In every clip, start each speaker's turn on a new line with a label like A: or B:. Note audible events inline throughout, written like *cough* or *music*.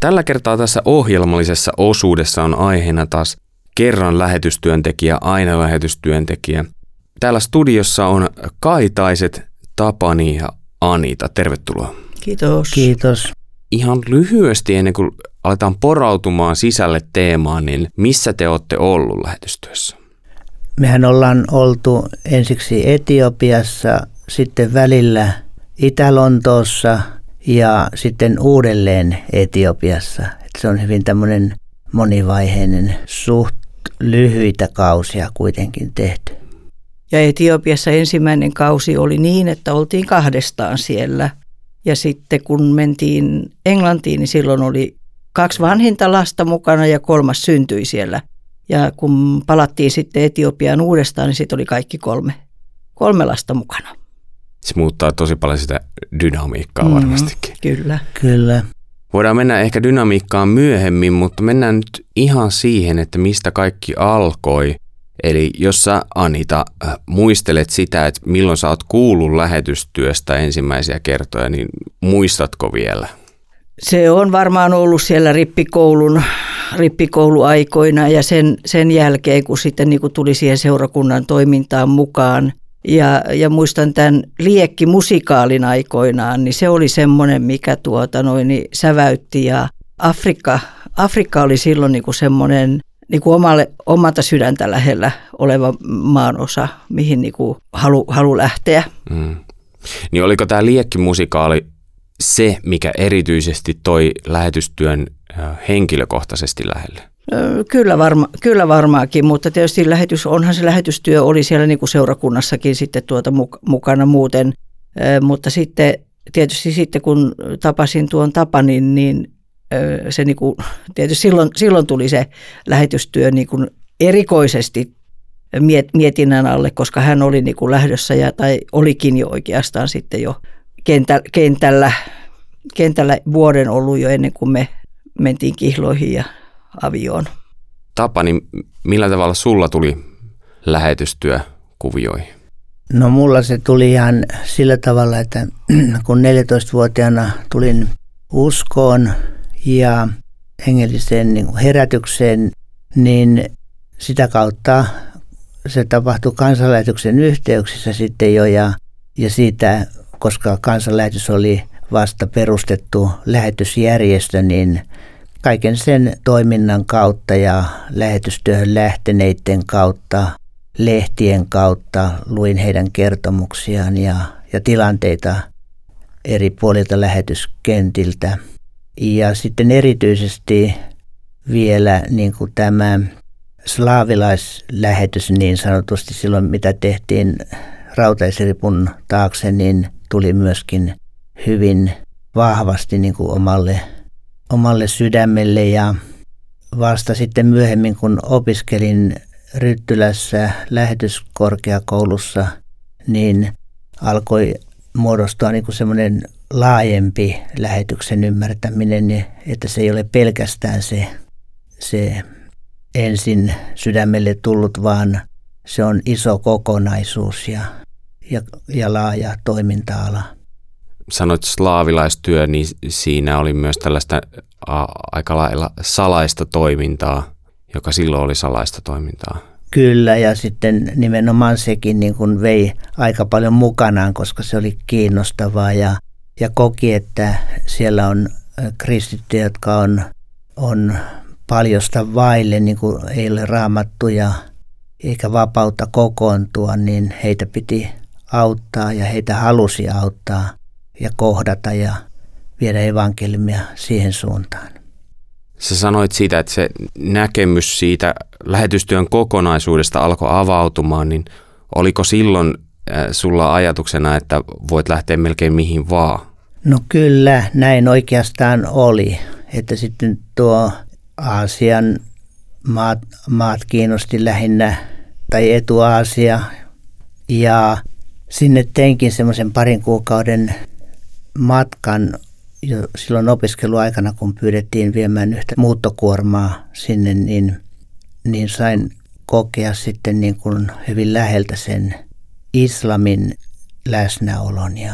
A: Tällä kertaa tässä ohjelmallisessa osuudessa on aiheena taas kerran lähetystyöntekijä, aina lähetystyöntekijä. Täällä studiossa on Kaitaiset, Tapani ja Anita. Tervetuloa.
B: Kiitos.
C: Kiitos.
A: Ihan lyhyesti ennen kuin aletaan porautumaan sisälle teemaan, niin missä te olette ollut lähetystyössä?
C: Mehän ollaan oltu ensiksi Etiopiassa, sitten välillä Itä-Lontoossa ja sitten uudelleen Etiopiassa. Et se on hyvin tämmöinen monivaiheinen, suht lyhyitä kausia kuitenkin tehty.
B: Ja Etiopiassa ensimmäinen kausi oli niin, että oltiin kahdestaan siellä. Ja sitten kun mentiin Englantiin, niin silloin oli kaksi vanhinta lasta mukana ja kolmas syntyi siellä. Ja kun palattiin sitten Etiopiaan uudestaan, niin sitten oli kaikki kolme, kolme lasta mukana.
A: Se muuttaa tosi paljon sitä dynamiikkaa mm, varmastikin.
B: Kyllä.
C: Kyllä.
A: Voidaan mennä ehkä dynamiikkaan myöhemmin, mutta mennään nyt ihan siihen, että mistä kaikki alkoi. Eli jos sä Anita äh, muistelet sitä, että milloin sä oot kuullut lähetystyöstä ensimmäisiä kertoja, niin muistatko vielä?
B: Se on varmaan ollut siellä rippikoulun, rippikouluaikoina ja sen, sen jälkeen, kun sitten niin kuin tuli siihen seurakunnan toimintaan mukaan. Ja, ja muistan tämän liekki musikaalin aikoinaan, niin se oli semmoinen, mikä tuota noin, niin säväytti ja Afrikka, Afrikka oli silloin niin kuin semmoinen niin kuin omalle, omalta sydäntä lähellä oleva maanosa, mihin niin kuin halu, halu lähteä. Mm.
A: Niin oliko tämä liekkimusikaali se, mikä erityisesti toi lähetystyön henkilökohtaisesti lähelle?
B: Kyllä, varma, kyllä varmaankin, mutta tietysti lähetys, onhan se lähetystyö oli siellä niin kuin seurakunnassakin sitten tuota mukana muuten, mutta sitten tietysti sitten kun tapasin tuon Tapanin, niin se niin kuin, tietysti silloin, silloin tuli se lähetystyö niin kuin erikoisesti mietinnän alle, koska hän oli niin kuin lähdössä ja, tai olikin jo oikeastaan sitten jo kentä, kentällä, kentällä vuoden ollut jo ennen kuin me mentiin kihloihin ja avioon.
A: Tapani, millä tavalla sulla tuli lähetystyö kuvioihin?
C: No mulla se tuli ihan sillä tavalla, että *clears throat* kun 14-vuotiaana tulin uskoon ja hengelliseen niin herätykseen, niin sitä kautta se tapahtui kansanlähetyksen yhteyksissä sitten jo ja, ja siitä, koska kansanlähetys oli vasta perustettu lähetysjärjestö, niin kaiken sen toiminnan kautta ja lähetystyöhön lähteneiden kautta, lehtien kautta luin heidän kertomuksiaan ja, ja tilanteita eri puolilta lähetyskentiltä. Ja sitten erityisesti vielä niin kuin tämä slaavilaislähetys niin sanotusti silloin, mitä tehtiin rautaisripun taakse, niin tuli myöskin hyvin vahvasti niin kuin omalle omalle sydämelle ja vasta sitten myöhemmin, kun opiskelin Ryttylässä lähetyskorkeakoulussa, niin alkoi muodostua niin semmoinen laajempi lähetyksen ymmärtäminen, että se ei ole pelkästään se, se ensin sydämelle tullut, vaan se on iso kokonaisuus ja, ja, ja laaja toiminta-ala
A: sanoit slaavilaistyö, niin siinä oli myös tällaista aika lailla salaista toimintaa, joka silloin oli salaista toimintaa.
C: Kyllä, ja sitten nimenomaan sekin niin kuin vei aika paljon mukanaan, koska se oli kiinnostavaa ja, ja koki, että siellä on kristittyjä, jotka on, on paljosta vaille, niin kuin ei ole raamattuja eikä vapautta kokoontua, niin heitä piti auttaa ja heitä halusi auttaa ja kohdata ja viedä evankeliumia siihen suuntaan.
A: Sä sanoit siitä, että se näkemys siitä lähetystyön kokonaisuudesta alkoi avautumaan, niin oliko silloin äh, sulla ajatuksena, että voit lähteä melkein mihin vaan?
C: No kyllä, näin oikeastaan oli. Että sitten tuo Aasian maat, maat kiinnosti lähinnä, tai Etu-Aasia. Ja sinne teinkin semmoisen parin kuukauden matkan jo silloin opiskeluaikana, kun pyydettiin viemään yhtä muuttokuormaa sinne, niin, niin sain kokea sitten niin kuin hyvin läheltä sen islamin läsnäolon ja,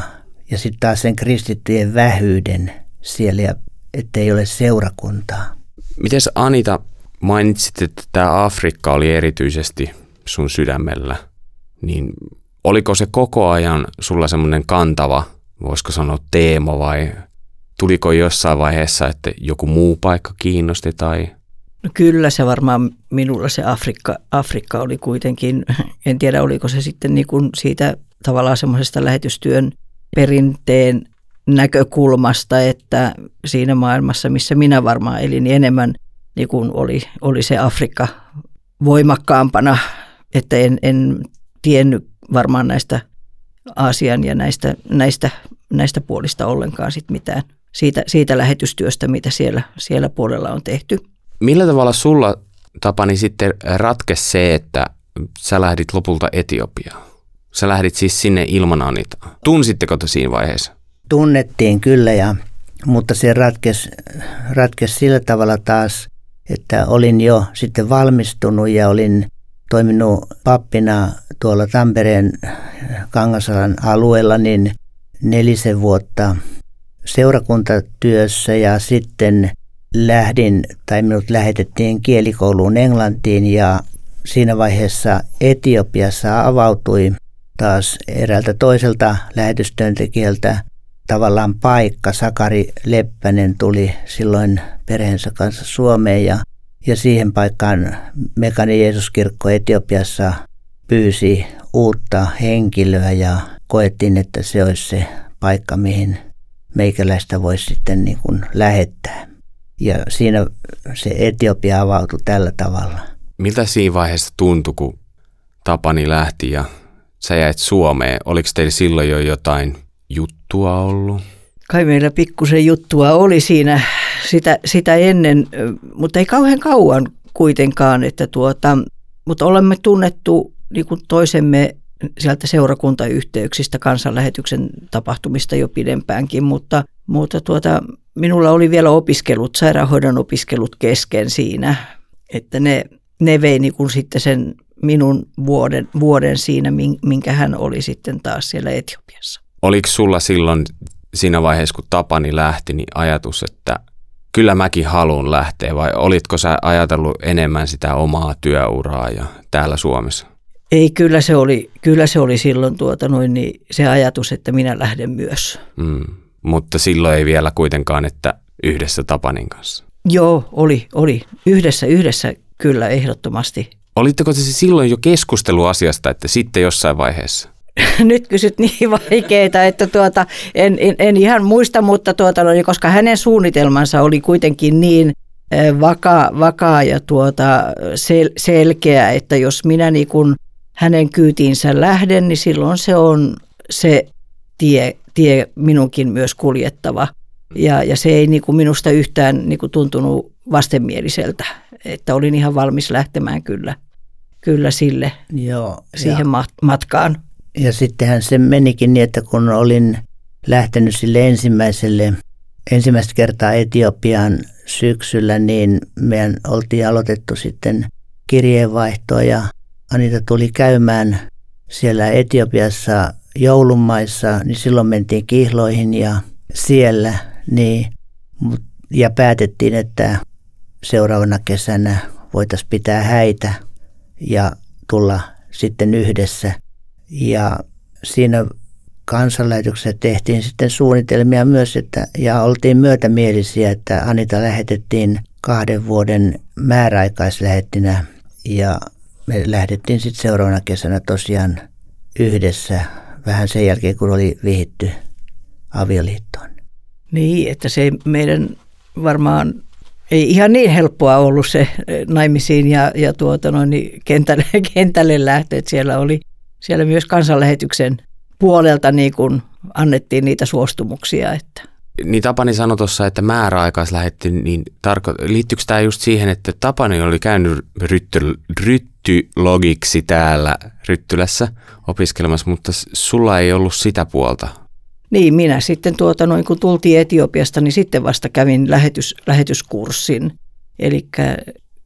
C: ja sitten taas sen kristittyjen vähyyden siellä. Ja että ei ole seurakuntaa.
A: Miten Anita mainitsit, että tämä Afrikka oli erityisesti sun sydämellä, niin oliko se koko ajan sulla semmoinen kantava, voisiko sanoa teema vai tuliko jossain vaiheessa, että joku muu paikka kiinnosti tai?
B: No kyllä se varmaan minulla se Afrikka, Afrikka oli kuitenkin, en tiedä oliko se sitten niin kuin siitä tavallaan semmoisesta lähetystyön perinteen näkökulmasta, että siinä maailmassa, missä minä varmaan elin, niin enemmän niin kuin oli, oli se Afrikka voimakkaampana, että en, en tiennyt varmaan näistä Aasian ja näistä, näistä, näistä puolista ollenkaan sit mitään siitä, siitä lähetystyöstä, mitä siellä, siellä puolella on tehty.
A: Millä tavalla sulla, Tapani, sitten ratkesi se, että sä lähdit lopulta Etiopiaan? Sä lähdit siis sinne ilman Anitaa. Tunsitteko te siinä vaiheessa?
C: Tunnettiin kyllä, ja, mutta se ratkesi, ratkesi sillä tavalla taas, että olin jo sitten valmistunut ja olin toiminut pappina tuolla Tampereen Kangasalan alueella niin nelisen vuotta seurakuntatyössä ja sitten lähdin tai minut lähetettiin kielikouluun Englantiin ja siinä vaiheessa Etiopiassa avautui taas eräältä toiselta lähetystyöntekijältä tavallaan paikka. Sakari Leppänen tuli silloin perheensä kanssa Suomeen ja, ja siihen paikkaan Mekani Jeesuskirkko Etiopiassa pyysi uutta henkilöä ja koettiin, että se olisi se paikka, mihin meikäläistä voisi sitten niin kuin lähettää. Ja siinä se Etiopia avautui tällä tavalla.
A: Miltä siinä vaiheessa tuntui, kun Tapani lähti ja sä jäit Suomeen? Oliko teillä silloin jo jotain juttua ollut?
B: Kai meillä pikkusen juttua oli siinä sitä, sitä ennen, mutta ei kauhean kauan kuitenkaan, että tuota, mutta olemme tunnettu niin kuin toisemme sieltä seurakuntayhteyksistä, kansanlähetyksen tapahtumista jo pidempäänkin, mutta, mutta tuota, minulla oli vielä opiskelut, sairaanhoidon opiskelut kesken siinä, että ne, ne vei niin kuin sitten sen minun vuoden, vuoden siinä, minkä hän oli sitten taas siellä Etiopiassa.
A: Oliko sulla silloin siinä vaiheessa, kun Tapani lähti, niin ajatus, että kyllä mäkin haluan lähteä vai olitko sä ajatellut enemmän sitä omaa työuraa ja täällä Suomessa?
B: Ei, kyllä se oli, kyllä se oli silloin tuota noin, niin se ajatus, että minä lähden myös.
A: Mm, mutta silloin ei vielä kuitenkaan, että yhdessä Tapanin kanssa.
B: Joo, oli, oli. Yhdessä, yhdessä kyllä ehdottomasti.
A: Olitteko te silloin jo keskustelu asiasta, että sitten jossain vaiheessa? *laughs*
B: Nyt kysyt niin *laughs* vaikeita, että tuota, en, en, en ihan muista, mutta tuota, no, koska hänen suunnitelmansa oli kuitenkin niin vakaa, vakaa ja tuota, sel, selkeä, että jos minä niin kun hänen kyytiinsä lähden, niin silloin se on se tie, tie minunkin myös kuljettava. Ja, ja se ei niin kuin minusta yhtään niin kuin tuntunut vastenmieliseltä, että olin ihan valmis lähtemään kyllä, kyllä sille, Joo, siihen ja, matkaan.
C: Ja sittenhän se menikin niin, että kun olin lähtenyt sille ensimmäiselle, ensimmäistä kertaa Etiopiaan syksyllä, niin meidän oltiin aloitettu sitten kirjeenvaihtoa ja Anita tuli käymään siellä Etiopiassa joulumaissa, niin silloin mentiin kihloihin ja siellä, niin, ja päätettiin, että seuraavana kesänä voitaisiin pitää häitä ja tulla sitten yhdessä. Ja siinä kansanlähetyksessä tehtiin sitten suunnitelmia myös, että, ja oltiin myötämielisiä, että Anita lähetettiin kahden vuoden määräaikaislähettinä ja me lähdettiin sitten seuraavana kesänä tosiaan yhdessä vähän sen jälkeen, kun oli vihitty avioliittoon.
B: Niin, että se meidän varmaan ei ihan niin helppoa ollut se naimisiin ja, ja tuota noin, niin kentälle, *laughs* kentälle lähtö, että siellä oli siellä myös kansanlähetyksen puolelta niin kuin annettiin niitä suostumuksia. Että.
A: Niin Tapani sanoi tuossa, että määräaikais lähetti, niin tarko- liittyykö tämä just siihen, että Tapani oli käynyt rytty, ryttylogiksi täällä Ryttylässä opiskelemassa, mutta sulla ei ollut sitä puolta?
B: Niin, minä sitten tuota, noin kun tultiin Etiopiasta, niin sitten vasta kävin lähetys, lähetyskurssin. Eli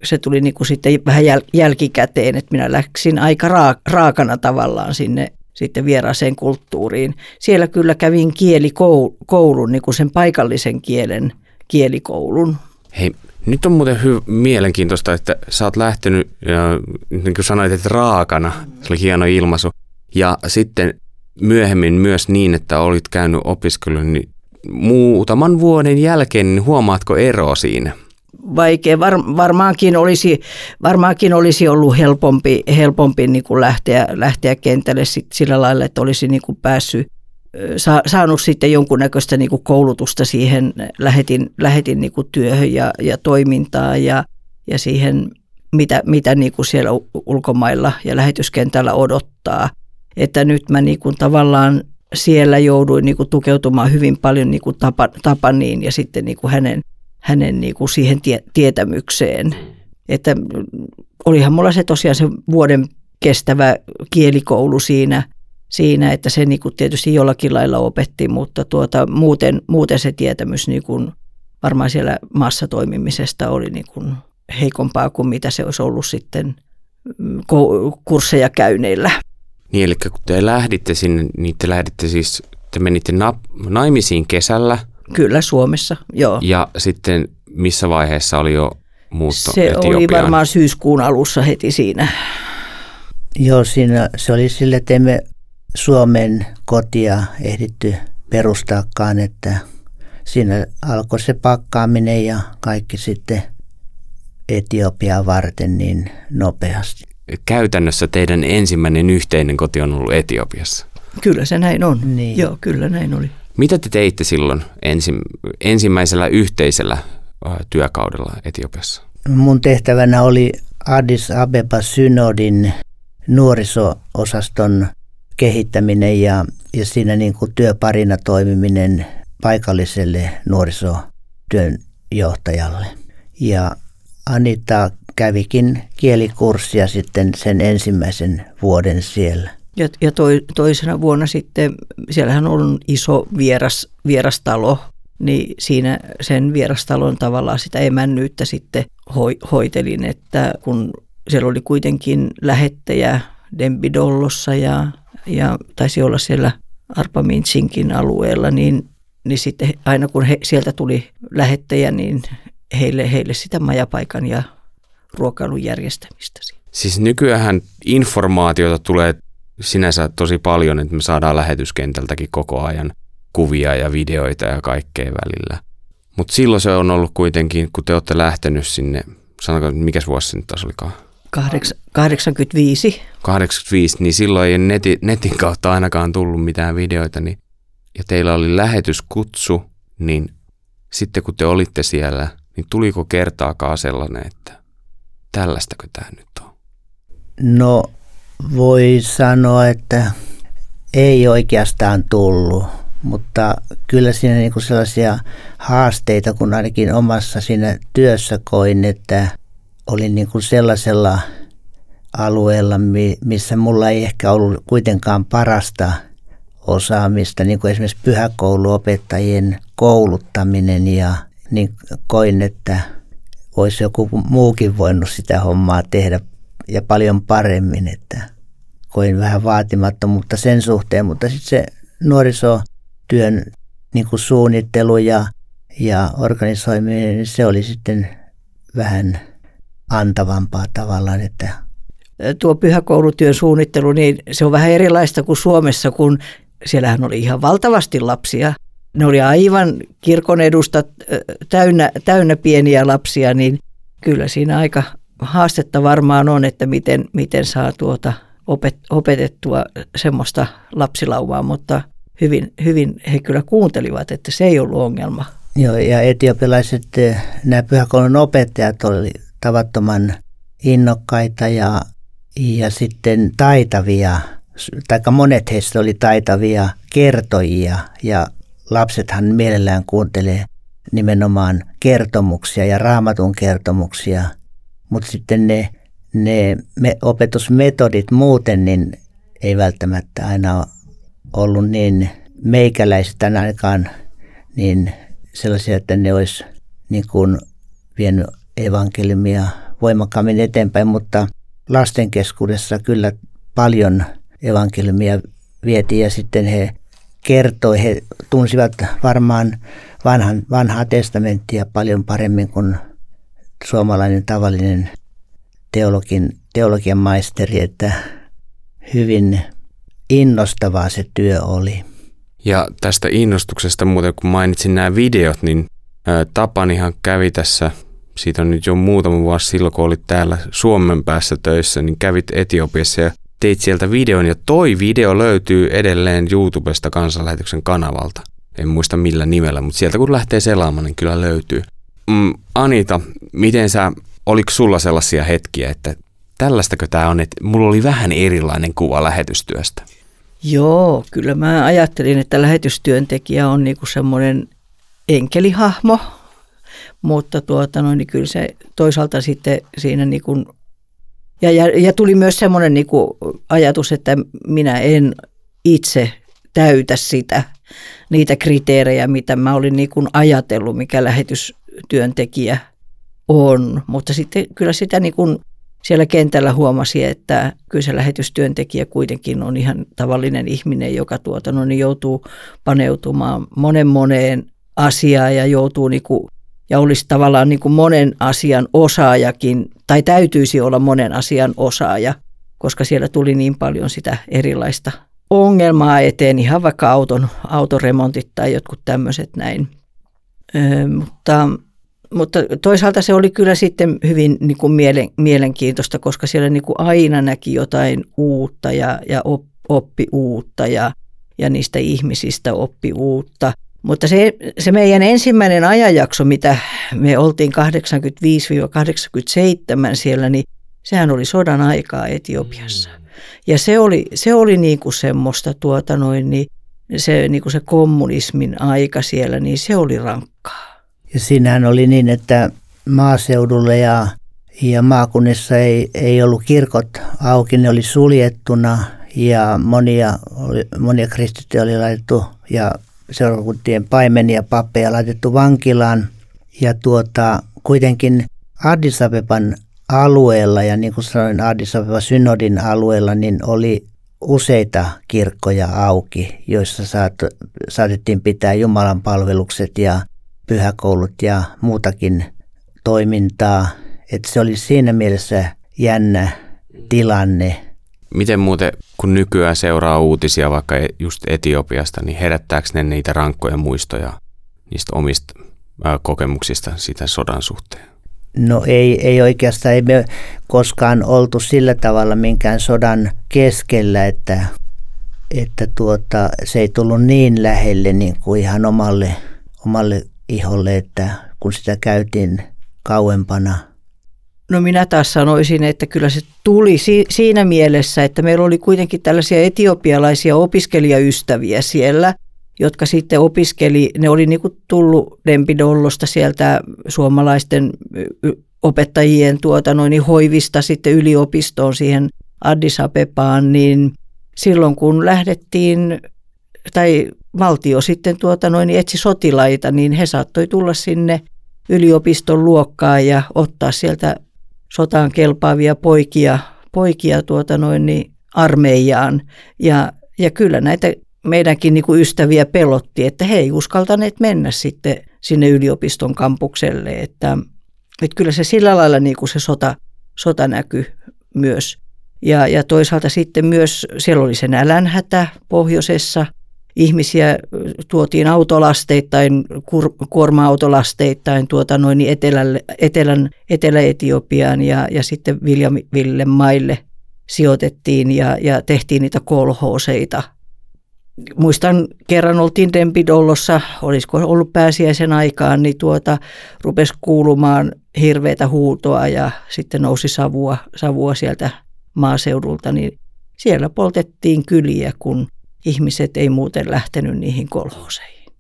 B: se tuli niin kuin sitten vähän jäl, jälkikäteen, että minä läksin aika raakana tavallaan sinne sitten vieraaseen kulttuuriin. Siellä kyllä kävin kielikoulun, niin kuin sen paikallisen kielen, kielikoulun.
A: Hei, nyt on muuten hy- mielenkiintoista, että sä oot lähtenyt, ja, niin kuin sanoit, että raakana, se oli hieno ilmaisu, ja sitten myöhemmin myös niin, että olit käynyt opiskelun, niin muutaman vuoden jälkeen, niin huomaatko eroa siinä?
B: Vaikea. Var, varmaankin, olisi, varmaankin olisi ollut helpompi, helpompi niin kuin lähteä, lähteä kentälle sit sillä lailla, että olisi niin kuin päässyt sa, saanut sitten jonkunnäköistä niin kuin koulutusta siihen, lähetin, lähetin niin kuin työhön ja, ja toimintaa ja, ja siihen, mitä, mitä niin kuin siellä ulkomailla ja lähetyskentällä odottaa. Että nyt mä niin kuin tavallaan siellä jouduin niin kuin tukeutumaan hyvin paljon niin kuin tapa, Tapaniin ja sitten niin kuin hänen, hänen niin kuin siihen tie, tietämykseen. Että olihan mulla se tosiaan se vuoden kestävä kielikoulu siinä, siinä että se niin kuin tietysti jollakin lailla opetti, mutta tuota, muuten, muuten se tietämys niin kuin varmaan siellä maassa toimimisesta oli niin kuin heikompaa kuin mitä se olisi ollut sitten mm, kursseja käyneillä.
A: Niin, eli kun te lähditte sinne, niin te lähditte siis, te menitte nap- naimisiin kesällä.
B: Kyllä, Suomessa, joo.
A: Ja sitten missä vaiheessa oli jo muutto
B: Se
A: Etiopiaan?
B: oli varmaan syyskuun alussa heti siinä.
C: Joo, siinä se oli sille, että emme Suomen kotia ehditty perustaakaan, että siinä alkoi se pakkaaminen ja kaikki sitten Etiopiaa varten niin nopeasti
A: käytännössä teidän ensimmäinen yhteinen koti on ollut Etiopiassa.
B: Kyllä se näin on. Niin. Joo, kyllä näin oli.
A: Mitä te teitte silloin ensi, ensimmäisellä yhteisellä työkaudella Etiopiassa?
C: Mun tehtävänä oli Addis Abeba Synodin nuoriso-osaston kehittäminen ja, ja siinä niin kuin työparina toimiminen paikalliselle nuorisotyönjohtajalle. Ja Anita kävikin kielikurssia sitten sen ensimmäisen vuoden siellä.
B: Ja, ja toi, toisena vuonna sitten, siellähän on iso vieras, vierastalo, niin siinä sen vierastalon tavallaan sitä emännyyttä sitten hoitelin, että kun siellä oli kuitenkin lähettäjä Dembidollossa ja, ja taisi olla siellä Arpamintsinkin alueella, niin, niin sitten aina kun he, sieltä tuli lähettäjä, niin heille, heille sitä majapaikan ja ruokailun järjestämistä.
A: Siis nykyään informaatiota tulee sinänsä tosi paljon, että me saadaan lähetyskentältäkin koko ajan kuvia ja videoita ja kaikkea välillä. Mutta silloin se on ollut kuitenkin, kun te olette lähtenyt sinne, sanotaan, mikä vuosi se nyt taas olikaan?
B: 85.
A: 85, niin silloin ei neti, netin kautta ainakaan tullut mitään videoita, niin, ja teillä oli lähetyskutsu, niin sitten kun te olitte siellä, niin tuliko kertaakaan sellainen, että tällaistako tämä nyt on?
C: No voi sanoa, että ei oikeastaan tullut, mutta kyllä siinä niinku sellaisia haasteita, kun ainakin omassa siinä työssä koin, että olin niinku sellaisella alueella, missä mulla ei ehkä ollut kuitenkaan parasta osaamista, niin kuin esimerkiksi pyhäkouluopettajien kouluttaminen ja niin koin, että olisi joku muukin voinut sitä hommaa tehdä ja paljon paremmin, että koin vähän vaatimattomuutta sen suhteen, mutta sitten se nuorisotyön niin kuin suunnittelu ja, ja organisoiminen, niin se oli sitten vähän antavampaa tavallaan, että
B: tuo pyhäkoulutyön suunnittelu, niin se on vähän erilaista kuin Suomessa, kun siellähän oli ihan valtavasti lapsia. Ne oli aivan kirkon edustat täynnä, täynnä pieniä lapsia, niin kyllä siinä aika haastetta varmaan on, että miten, miten saa tuota opet, opetettua semmoista lapsilaumaa, mutta hyvin, hyvin he kyllä kuuntelivat, että se ei ollut ongelma.
C: Joo, ja etiopilaiset, nämä pyhäkoulun opettajat oli tavattoman innokkaita ja, ja sitten taitavia, tai monet heistä oli taitavia kertojia ja lapsethan mielellään kuuntelee nimenomaan kertomuksia ja raamatun kertomuksia, mutta sitten ne, ne me, opetusmetodit muuten niin ei välttämättä aina ollut niin meikäläistä ainakaan niin sellaisia, että ne olisi niin kuin vienyt evankeliumia voimakkaammin eteenpäin, mutta lasten keskuudessa kyllä paljon evankeliumia vietiin ja sitten he kertoi. He tunsivat varmaan vanhan, vanhaa testamenttia paljon paremmin kuin suomalainen tavallinen teologin, teologian maisteri, että hyvin innostavaa se työ oli.
A: Ja tästä innostuksesta muuten, kun mainitsin nämä videot, niin Tapanihan kävi tässä, siitä on nyt jo muutama vuosi silloin, kun olit täällä Suomen päässä töissä, niin kävit Etiopiassa ja teit sieltä videon. Ja toi video löytyy edelleen YouTubesta kansanlähetyksen kanavalta. En muista millä nimellä, mutta sieltä kun lähtee selaamaan, niin kyllä löytyy. Mm, Anita, miten sä, oliko sulla sellaisia hetkiä, että tällaistakö tämä on, että mulla oli vähän erilainen kuva lähetystyöstä?
B: Joo, kyllä mä ajattelin, että lähetystyöntekijä on niinku semmoinen enkelihahmo, mutta tuota, no, niin kyllä se toisaalta sitten siinä niin ja, ja, ja tuli myös semmoinen niin kuin ajatus, että minä en itse täytä sitä, niitä kriteerejä, mitä mä olin niin kuin ajatellut, mikä lähetystyöntekijä on. Mutta sitten kyllä sitä niin kuin siellä kentällä huomasi, että kyllä se lähetystyöntekijä kuitenkin on ihan tavallinen ihminen, joka tuota, no, niin joutuu paneutumaan monen moneen asiaan ja joutuu niin kuin, ja olisi tavallaan niin kuin monen asian osaajakin, tai täytyisi olla monen asian osaaja, koska siellä tuli niin paljon sitä erilaista ongelmaa eteen, ihan vaikka auton, autoremontit tai jotkut tämmöiset näin. Ö, mutta mutta toisaalta se oli kyllä sitten hyvin niin kuin mielen, mielenkiintoista, koska siellä niin kuin aina näki jotain uutta ja, ja oppi uutta ja, ja niistä ihmisistä oppi uutta. Mutta se, se meidän ensimmäinen ajanjakso, mitä me oltiin 85-87 siellä, niin sehän oli sodan aikaa Etiopiassa. Mm. Ja se oli, se oli niin kuin semmoista tuota noin, niin se, niin kuin se kommunismin aika siellä, niin se oli rankkaa.
C: Ja siinähän oli niin, että maaseudulle ja, ja maakunnissa ei, ei ollut kirkot auki, ne oli suljettuna ja monia, monia kristittyjä oli laitettu ja seurakuntien paimenia pappeja laitettu vankilaan. Ja tuota, kuitenkin Addis Abeban alueella ja niin kuin sanoin Addis Abeba synodin alueella, niin oli useita kirkkoja auki, joissa saat, saatettiin pitää Jumalan palvelukset ja pyhäkoulut ja muutakin toimintaa. Että se oli siinä mielessä jännä tilanne.
A: Miten muuten, kun nykyään seuraa uutisia vaikka e- just Etiopiasta, niin herättääkö ne niitä rankkoja muistoja niistä omista kokemuksista sitä sodan suhteen?
C: No ei, ei oikeastaan, ei me koskaan oltu sillä tavalla minkään sodan keskellä, että, että tuota, se ei tullut niin lähelle niin kuin ihan omalle, omalle iholle, että kun sitä käytiin kauempana.
B: No minä taas sanoisin, että kyllä se tuli si- siinä mielessä, että meillä oli kuitenkin tällaisia etiopialaisia opiskelijaystäviä siellä, jotka sitten opiskeli, ne oli niin kuin tullut Lempidollosta sieltä suomalaisten opettajien tuota noin, hoivista sitten yliopistoon siihen Addis Abebaan, niin silloin kun lähdettiin tai valtio sitten tuota noin etsi sotilaita, niin he saattoi tulla sinne yliopiston luokkaan ja ottaa sieltä sotaan kelpaavia poikia, poikia tuota noin niin armeijaan. Ja, ja kyllä näitä meidänkin niin kuin ystäviä pelotti, että he ei uskaltaneet mennä sitten sinne yliopiston kampukselle. Että, että kyllä se sillä lailla niin kuin se sota, sota näkyy myös. Ja, ja toisaalta sitten myös siellä oli se nälänhätä pohjoisessa – ihmisiä tuotiin autolasteittain, kuorma-autolasteittain tuota noin etelälle, etelän, Etelä-Etiopiaan ja, ja sitten Viljamille maille sijoitettiin ja, ja tehtiin niitä kolhooseita. Muistan kerran oltiin Dempidollossa, olisiko ollut pääsiäisen aikaan, niin tuota, rupesi kuulumaan hirveätä huutoa ja sitten nousi savua, savua sieltä maaseudulta, niin siellä poltettiin kyliä, kun ihmiset ei muuten lähtenyt niihin kolhoseihin.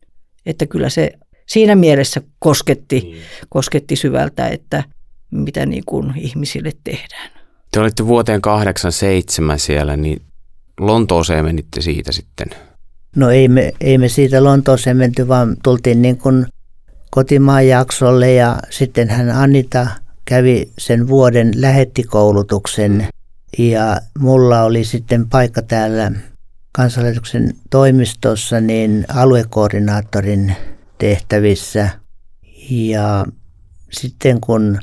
B: Että kyllä se siinä mielessä kosketti, niin. kosketti syvältä, että mitä niin kuin ihmisille tehdään.
A: Te olitte vuoteen 87 siellä, niin Lontooseen menitte siitä sitten?
C: No ei me, ei me siitä Lontooseen menty, vaan tultiin niin kuin kotimaan jaksolle ja sitten hän Anita kävi sen vuoden lähettikoulutuksen ja mulla oli sitten paikka täällä kansanlähetyksen toimistossa niin aluekoordinaattorin tehtävissä. Ja sitten kun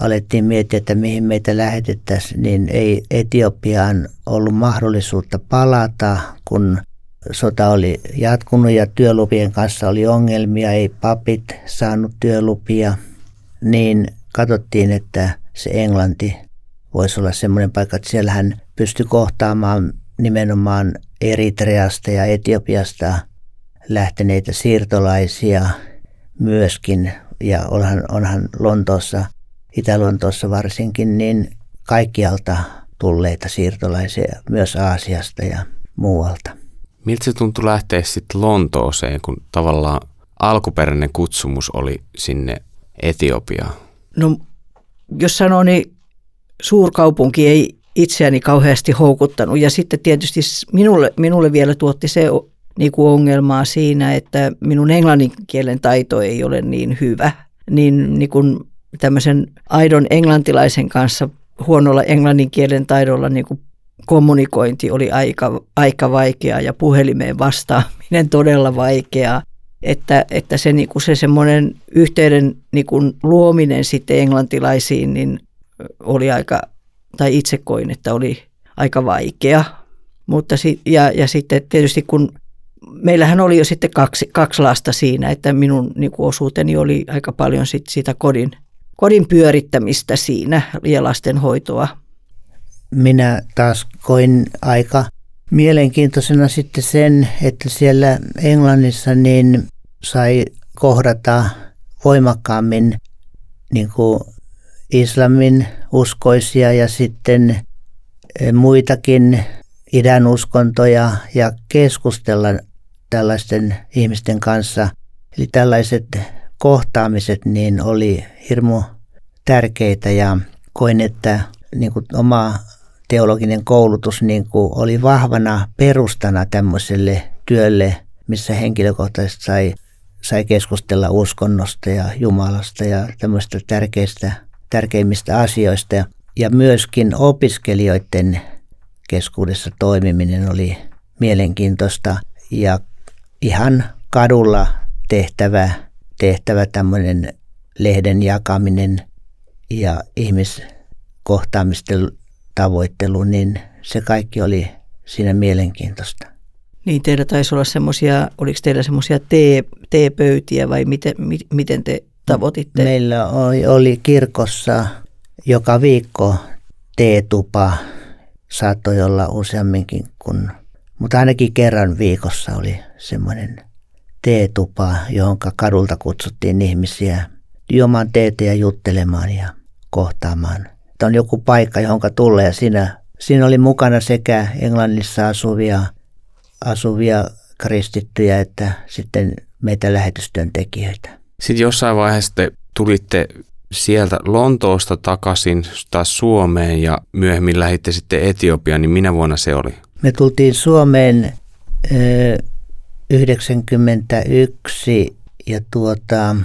C: alettiin miettiä, että mihin meitä lähetettäisiin, niin ei Etiopiaan ollut mahdollisuutta palata, kun sota oli jatkunut ja työlupien kanssa oli ongelmia, ei papit saanut työlupia, niin katsottiin, että se Englanti voisi olla semmoinen paikka, että siellä hän pystyi kohtaamaan nimenomaan Eritreasta ja Etiopiasta lähteneitä siirtolaisia myöskin, ja onhan, onhan Lontoossa, Itä-Lontoossa varsinkin, niin kaikkialta tulleita siirtolaisia myös Aasiasta ja muualta.
A: Miltä se tuntui lähteä sitten Lontooseen, kun tavallaan alkuperäinen kutsumus oli sinne Etiopiaan?
B: No, jos sanoo, niin suurkaupunki ei itseäni kauheasti houkuttanut. Ja sitten tietysti minulle, minulle vielä tuotti se niin kuin ongelmaa siinä, että minun englannin kielen taito ei ole niin hyvä. Niin, niin kuin tämmöisen aidon englantilaisen kanssa huonolla englannin kielen taidolla niin kuin kommunikointi oli aika, aika vaikeaa ja puhelimeen vastaaminen todella vaikeaa. Että, että se, niin kuin se semmoinen yhteyden niin kuin luominen sitten englantilaisiin niin oli aika, tai itse koin, että oli aika vaikea. Mutta si, ja, ja sitten tietysti kun meillähän oli jo sitten kaksi, kaksi lasta siinä, että minun niin kuin osuuteni oli aika paljon sit sitä kodin, kodin pyörittämistä siinä ja lastenhoitoa.
C: Minä taas koin aika mielenkiintoisena sitten sen, että siellä Englannissa niin sai kohdata voimakkaammin niin kuin islamin uskoisia ja sitten eh, muitakin idän uskontoja ja keskustella tällaisten ihmisten kanssa. Eli tällaiset kohtaamiset niin oli hirmu tärkeitä ja koin, että niin kuin oma teologinen koulutus niin kuin oli vahvana perustana tämmöiselle työlle, missä henkilökohtaisesti sai, sai keskustella uskonnosta ja Jumalasta ja tämmöistä tärkeistä tärkeimmistä asioista. Ja myöskin opiskelijoiden keskuudessa toimiminen oli mielenkiintoista ja ihan kadulla tehtävä, tehtävä tämmöinen lehden jakaminen ja ihmiskohtaamisten tavoittelu, niin se kaikki oli siinä mielenkiintoista.
B: Niin teillä taisi olla semmoisia, oliko teillä semmoisia teepöytiä vai miten, miten te tavoititte?
C: Meillä oli, kirkossa joka viikko teetupa, saattoi olla useamminkin kuin, mutta ainakin kerran viikossa oli semmoinen teetupa, johon kadulta kutsuttiin ihmisiä juomaan teetä ja juttelemaan ja kohtaamaan. Tämä on joku paikka, johon tulee ja siinä, siinä oli mukana sekä Englannissa asuvia, asuvia kristittyjä että sitten meitä lähetystyöntekijöitä.
A: Sitten jossain vaiheessa te tulitte sieltä Lontoosta takaisin taas Suomeen ja myöhemmin lähditte sitten Etiopiaan, niin minä vuonna se oli?
C: Me tultiin Suomeen 91 ja tuota,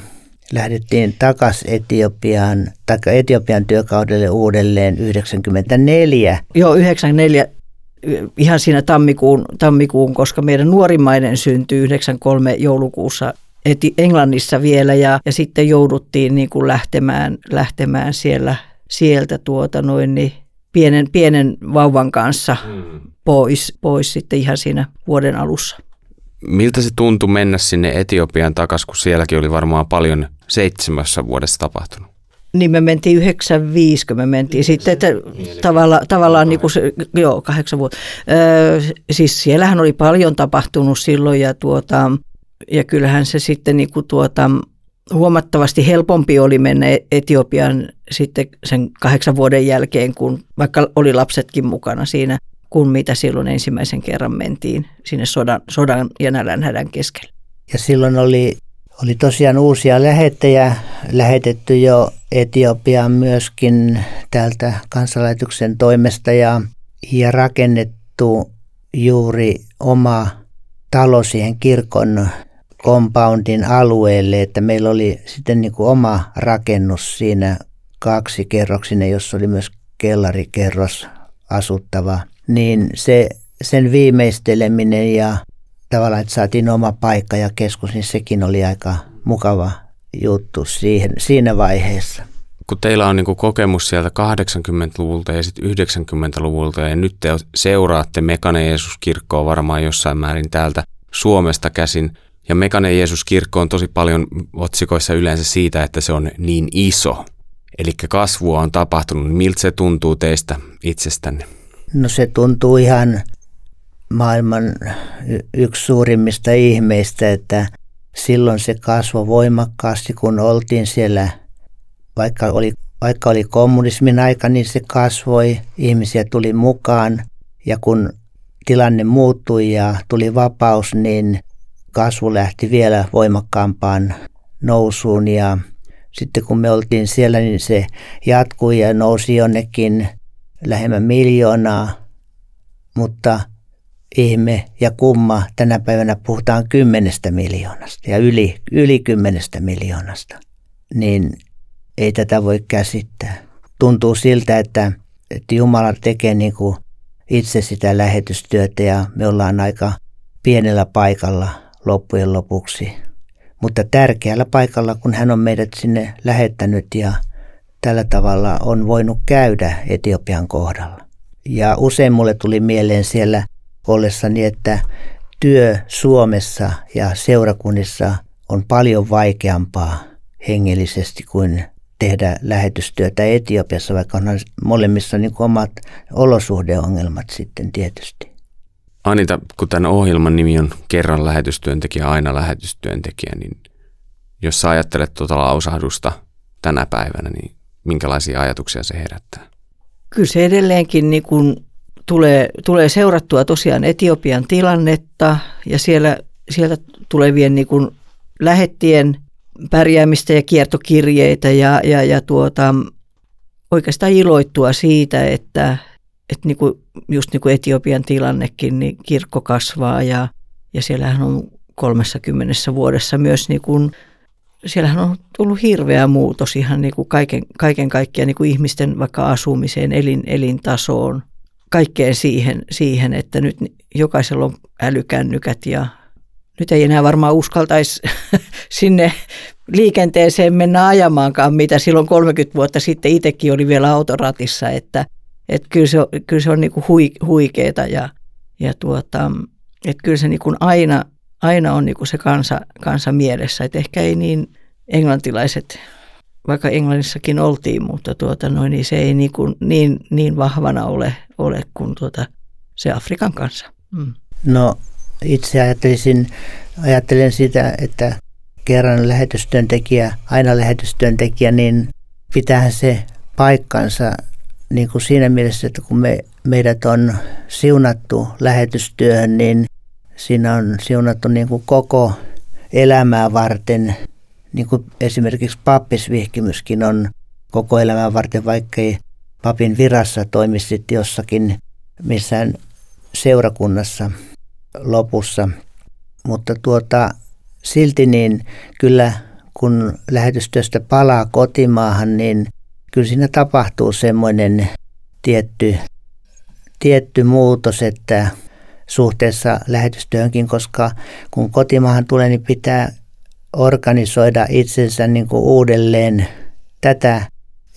C: lähdettiin takaisin Etiopiaan, tai Etiopian työkaudelle uudelleen 94.
B: Joo, 94 ihan siinä tammikuun, tammikuun, koska meidän nuorimmainen syntyi 93 joulukuussa eti Englannissa vielä ja, ja sitten jouduttiin niin kuin lähtemään, lähtemään siellä, sieltä tuota noin niin pienen, pienen vauvan kanssa mm. pois, pois sitten ihan siinä vuoden alussa.
A: Miltä se tuntui mennä sinne Etiopiaan takaisin, kun sielläkin oli varmaan paljon seitsemässä vuodessa tapahtunut?
B: Niin me mentiin 95, kun me mentiin sitten, että tavalla, tavallaan niin kuin se, joo, kahdeksan vuotta. Öö, siis siellähän oli paljon tapahtunut silloin ja tuota, ja kyllähän se sitten niin kuin tuota, huomattavasti helpompi oli mennä Etiopian sitten sen kahdeksan vuoden jälkeen, kun vaikka oli lapsetkin mukana siinä, kuin mitä silloin ensimmäisen kerran mentiin sinne sodan, sodan ja nälänhädän keskellä.
C: Ja silloin oli, oli tosiaan uusia lähettejä lähetetty jo Etiopiaan myöskin täältä kansanlaitoksen toimesta ja, ja rakennettu juuri oma talo siihen kirkon compoundin alueelle, että meillä oli sitten niin kuin oma rakennus siinä kaksi kerroksinen, jossa oli myös kellarikerros asuttava, niin se sen viimeisteleminen ja tavallaan, että saatiin oma paikka ja keskus, niin sekin oli aika mukava juttu siihen, siinä vaiheessa.
A: Kun teillä on niin kokemus sieltä 80-luvulta ja sitten 90-luvulta ja nyt te seuraatte Mekanen Jeesus-kirkkoa varmaan jossain määrin täältä Suomesta käsin, ja Mekanen Jeesus-kirkko on tosi paljon otsikoissa yleensä siitä, että se on niin iso. Eli kasvua on tapahtunut. Miltä se tuntuu teistä itsestänne?
C: No se tuntuu ihan maailman yksi suurimmista ihmeistä, että silloin se kasvoi voimakkaasti, kun oltiin siellä, vaikka oli, vaikka oli kommunismin aika, niin se kasvoi, ihmisiä tuli mukaan ja kun tilanne muuttui ja tuli vapaus, niin kasvu lähti vielä voimakkaampaan nousuun ja sitten kun me oltiin siellä, niin se jatkui ja nousi jonnekin lähemmän miljoonaa, mutta ihme ja kumma, tänä päivänä puhutaan kymmenestä miljoonasta ja yli, yli kymmenestä miljoonasta, niin ei tätä voi käsittää. Tuntuu siltä, että, että Jumala tekee niin kuin itse sitä lähetystyötä ja me ollaan aika pienellä paikalla loppujen lopuksi. Mutta tärkeällä paikalla, kun hän on meidät sinne lähettänyt ja tällä tavalla on voinut käydä Etiopian kohdalla. Ja usein mulle tuli mieleen siellä ollessani, että työ Suomessa ja seurakunnissa on paljon vaikeampaa hengellisesti kuin tehdä lähetystyötä Etiopiassa, vaikka on molemmissa niin omat olosuhdeongelmat sitten tietysti.
A: Anita, kun tämän ohjelman nimi on kerran lähetystyöntekijä, aina lähetystyöntekijä, niin jos sä ajattelet tuota lausahdusta tänä päivänä, niin minkälaisia ajatuksia se herättää?
B: Kyllä se edelleenkin niin kuin tulee, tulee seurattua tosiaan Etiopian tilannetta ja siellä, sieltä tulevien niin kuin lähettien pärjäämistä ja kiertokirjeitä ja, ja, ja tuota, oikeastaan iloittua siitä, että, että niin just niin kuin Etiopian tilannekin, niin kirkko kasvaa ja, ja siellähän on 30 vuodessa myös niin kuin, siellähän on tullut hirveä muutos ihan niin kuin kaiken, kaiken kaikkiaan niin kuin ihmisten vaikka asumiseen, elin, elintasoon, kaikkeen siihen, siihen, että nyt jokaisella on älykännykät ja nyt ei enää varmaan uskaltaisi *laughs* sinne liikenteeseen mennä ajamaankaan, mitä silloin 30 vuotta sitten itsekin oli vielä autoratissa, että, että kyllä se, kyllä se on niin kuin hui, huikeeta ja, ja tuota, että kyllä se niin kuin aina, aina on niin kuin se kansa, kansa mielessä, että ehkä ei niin englantilaiset vaikka Englannissakin oltiin, mutta tuota, noin, niin se ei niin, kuin, niin, niin vahvana ole, ole kuin tuota, se Afrikan kanssa. Mm.
C: No itse ajattelisin, ajattelen sitä, että kerran lähetystyöntekijä, aina lähetystyöntekijä, niin pitäähän se paikkansa niin kuin siinä mielessä, että kun me, meidät on siunattu lähetystyöhön, niin siinä on siunattu niin kuin koko elämää varten – niin kuin esimerkiksi pappisvihkimyskin on koko elämän varten, vaikkei papin virassa toimisi jossakin missään seurakunnassa lopussa. Mutta tuota, silti niin kyllä kun lähetystyöstä palaa kotimaahan, niin kyllä siinä tapahtuu semmoinen tietty, tietty muutos, että suhteessa lähetystyöhönkin, koska kun kotimaahan tulee, niin pitää organisoida itsensä niin kuin uudelleen tätä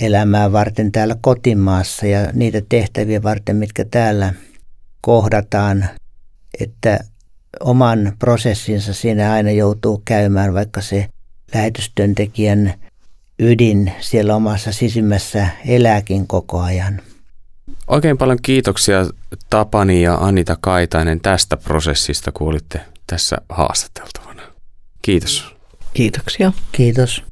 C: elämää varten täällä kotimaassa ja niitä tehtäviä varten, mitkä täällä kohdataan, että oman prosessinsa siinä aina joutuu käymään, vaikka se lähetystyöntekijän ydin siellä omassa sisimmässä elääkin koko ajan.
A: Oikein paljon kiitoksia Tapani ja Anita Kaitainen tästä prosessista, kun olitte tässä haastateltavana. Kiitos.
B: Kiitoksia.
C: Kiitos.